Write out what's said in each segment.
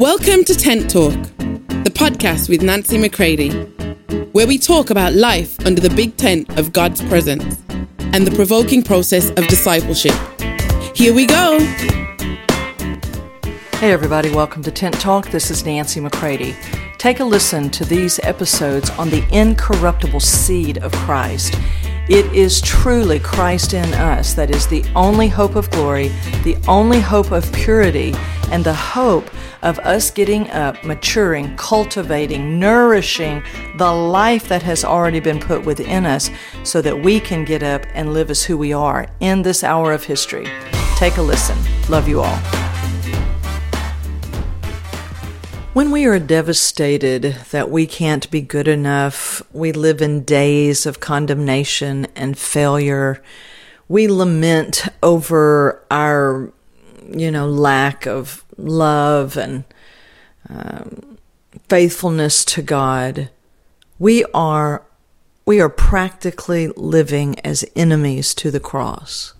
Welcome to Tent Talk, the podcast with Nancy McCready, where we talk about life under the big tent of God's presence and the provoking process of discipleship. Here we go. Hey, everybody, welcome to Tent Talk. This is Nancy McCready. Take a listen to these episodes on the incorruptible seed of Christ. It is truly Christ in us that is the only hope of glory, the only hope of purity, and the hope of us getting up, maturing, cultivating, nourishing the life that has already been put within us so that we can get up and live as who we are in this hour of history. Take a listen. Love you all. When we are devastated that we can't be good enough, we live in days of condemnation and failure. We lament over our, you know, lack of love and um, faithfulness to God. We are we are practically living as enemies to the cross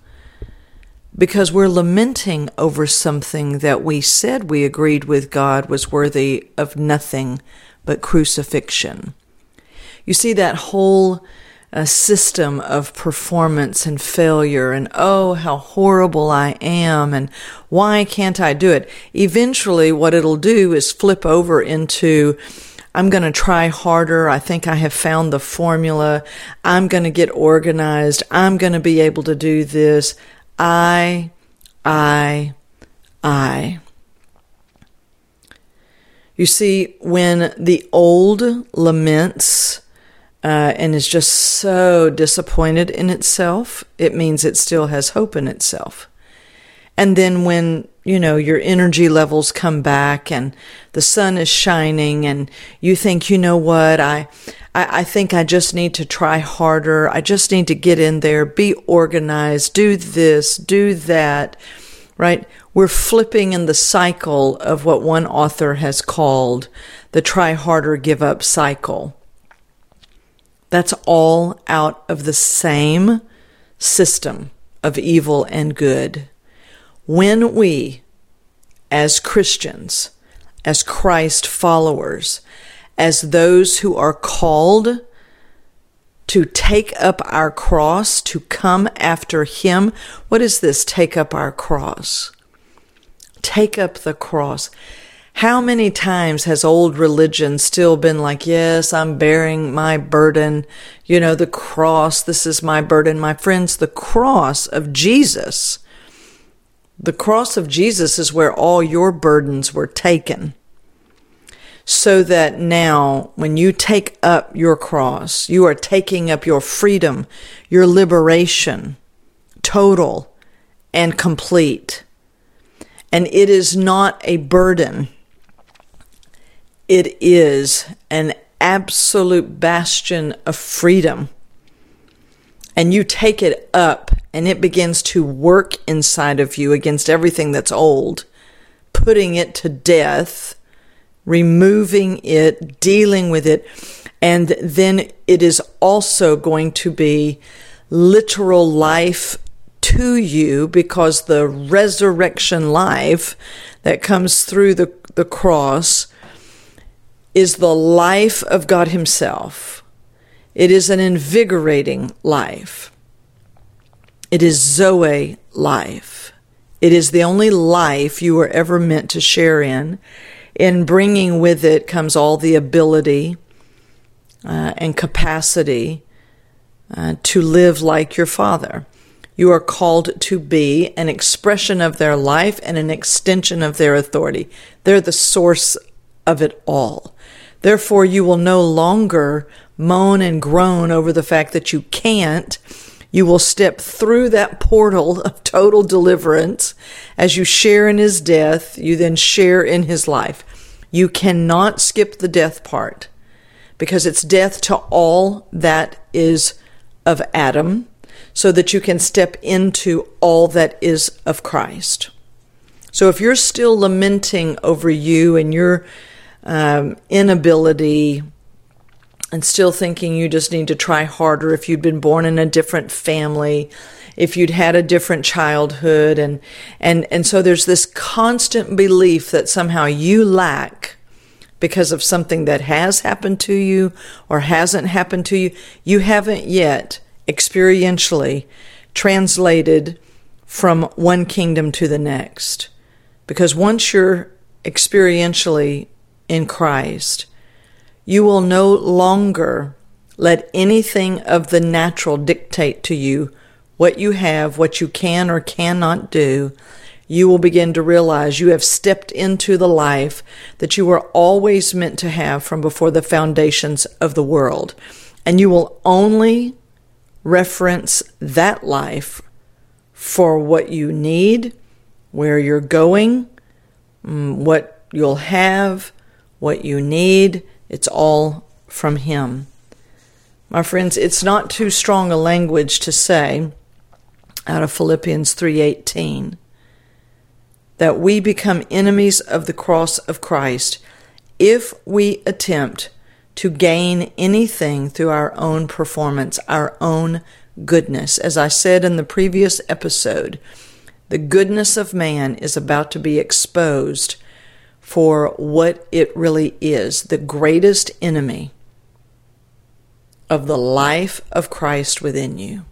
because we're lamenting over something that we said we agreed with God was worthy of nothing but crucifixion. You see, that whole uh, system of performance and failure, and oh, how horrible I am, and why can't I do it? Eventually, what it'll do is flip over into I'm going to try harder. I think I have found the formula. I'm going to get organized. I'm going to be able to do this. I, I, I. You see, when the old laments uh, and is just so disappointed in itself, it means it still has hope in itself. And then when, you know, your energy levels come back and the sun is shining and you think, you know what, I, I, I think I just need to try harder. I just need to get in there, be organized, do this, do that, right? We're flipping in the cycle of what one author has called the try harder, give up cycle. That's all out of the same system of evil and good. When we, as Christians, as Christ followers, as those who are called to take up our cross, to come after Him. What is this? Take up our cross. Take up the cross. How many times has old religion still been like, yes, I'm bearing my burden. You know, the cross, this is my burden. My friends, the cross of Jesus, the cross of Jesus is where all your burdens were taken so that now when you take up your cross, you are taking up your freedom, your liberation, total and complete. And it is not a burden. It is an absolute bastion of freedom. And you take it up and it begins to work inside of you against everything that's old, putting it to death removing it, dealing with it. And then it is also going to be literal life to you because the resurrection life that comes through the, the cross is the life of God Himself. It is an invigorating life. It is Zoe life. It is the only life you were ever meant to share in in bringing with it comes all the ability uh, and capacity uh, to live like your Father. You are called to be an expression of their life and an extension of their authority. They're the source of it all. Therefore, you will no longer moan and groan over the fact that you can't you will step through that portal of total deliverance as you share in his death. You then share in his life. You cannot skip the death part because it's death to all that is of Adam so that you can step into all that is of Christ. So if you're still lamenting over you and your um, inability and still thinking you just need to try harder if you'd been born in a different family, if you'd had a different childhood and and and so there's this constant belief that somehow you lack because of something that has happened to you or hasn't happened to you. You haven't yet experientially translated from one kingdom to the next. Because once you're experientially in Christ, you will no longer let anything of the natural dictate to you what you have, what you can or cannot do. You will begin to realize you have stepped into the life that you were always meant to have from before the foundations of the world. And you will only reference that life for what you need, where you're going, mm, what you'll have, what you need. It's all from Him. My friends, it's not too strong a language to say out of Philippians 3:18 that we become enemies of the cross of Christ if we attempt to gain anything through our own performance, our own goodness. As I said in the previous episode, the goodness of man is about to be exposed for what it really is the greatest enemy of the life of Christ within you.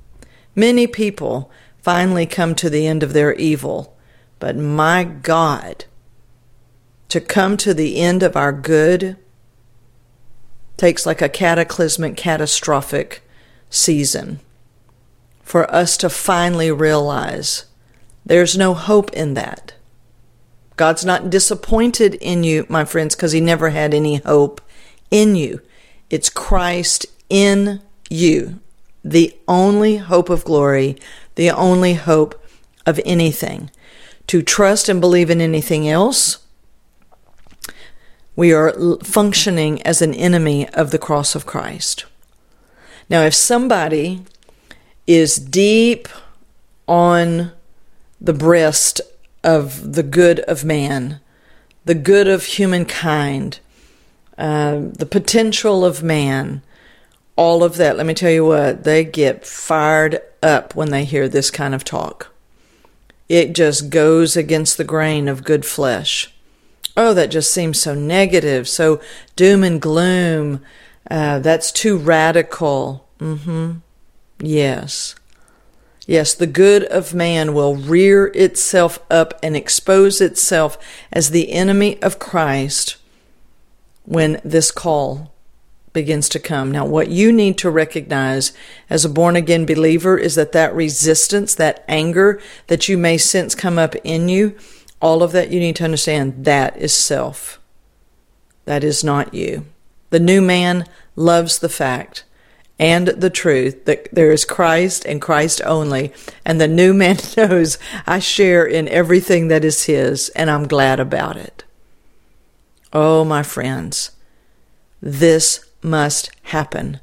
Many people finally come to the end of their evil, but my God, to come to the end of our good takes like a cataclysmic, catastrophic season for us to finally realize there's no hope in that. God's not disappointed in you, my friends, because He never had any hope in you. It's Christ in you, the only hope of glory, the only hope of anything. To trust and believe in anything else, we are functioning as an enemy of the cross of Christ. Now, if somebody is deep on the breast of the good of man, the good of humankind, uh, the potential of man, all of that, let me tell you what, they get fired up when they hear this kind of talk. It just goes against the grain of good flesh. Oh, that just seems so negative, so doom and gloom. Uh, that's too radical. Mm-hmm. Yes. Yes, the good of man will rear itself up and expose itself as the enemy of Christ when this call begins to come. Now, what you need to recognize as a born again believer is that that resistance, that anger that you may sense come up in you, all of that you need to understand that is self. That is not you. The new man loves the fact and the truth that there is Christ and Christ only. And the new man knows I share in everything that is his, and I'm glad about it. Oh, my friends, this must happen.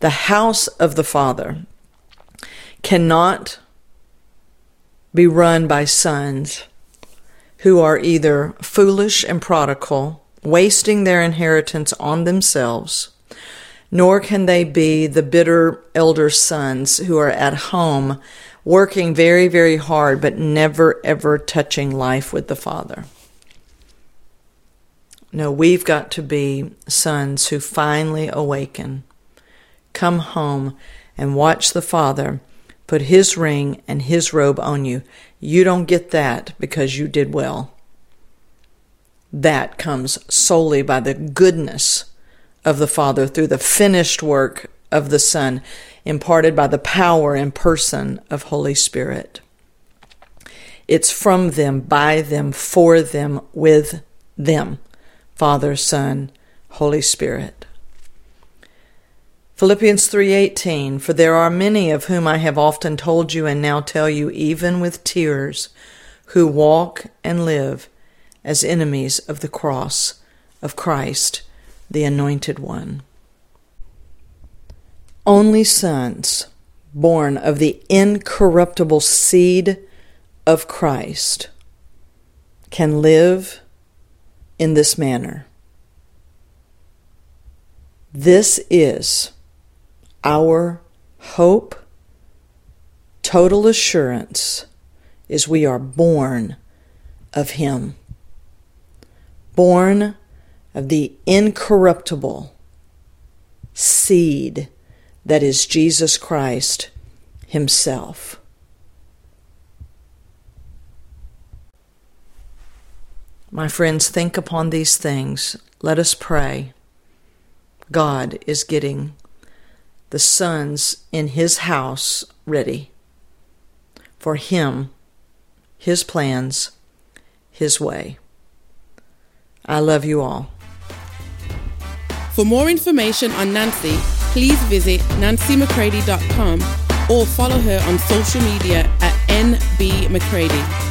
The house of the Father cannot be run by sons who are either foolish and prodigal, wasting their inheritance on themselves nor can they be the bitter elder sons who are at home working very, very hard, but never ever touching life with the Father. No, we've got to be sons who finally awaken, come home, and watch the Father put his ring and his robe on you. You don't get that because you did well. That comes solely by the goodness of the Father through the finished work of the Son, imparted by the power and person of Holy Spirit. It's from them, by them, for them, with them, Father, Son, Holy Spirit. Philippians 3:18 For there are many of whom I have often told you and now tell you even with tears who walk and live as enemies of the cross of Christ the Anointed One. Only sons born of the incorruptible seed of Christ can live in this manner. This is our hope, total assurance is we are born of Him, born of the incorruptible seed that is Jesus Christ Himself. My friends, think upon these things. Let us pray. God is getting the sons in His house ready for Him, His plans, His way. I love you all. For more information on Nancy, please visit nancymccready.com or follow her on social media at nbmccready.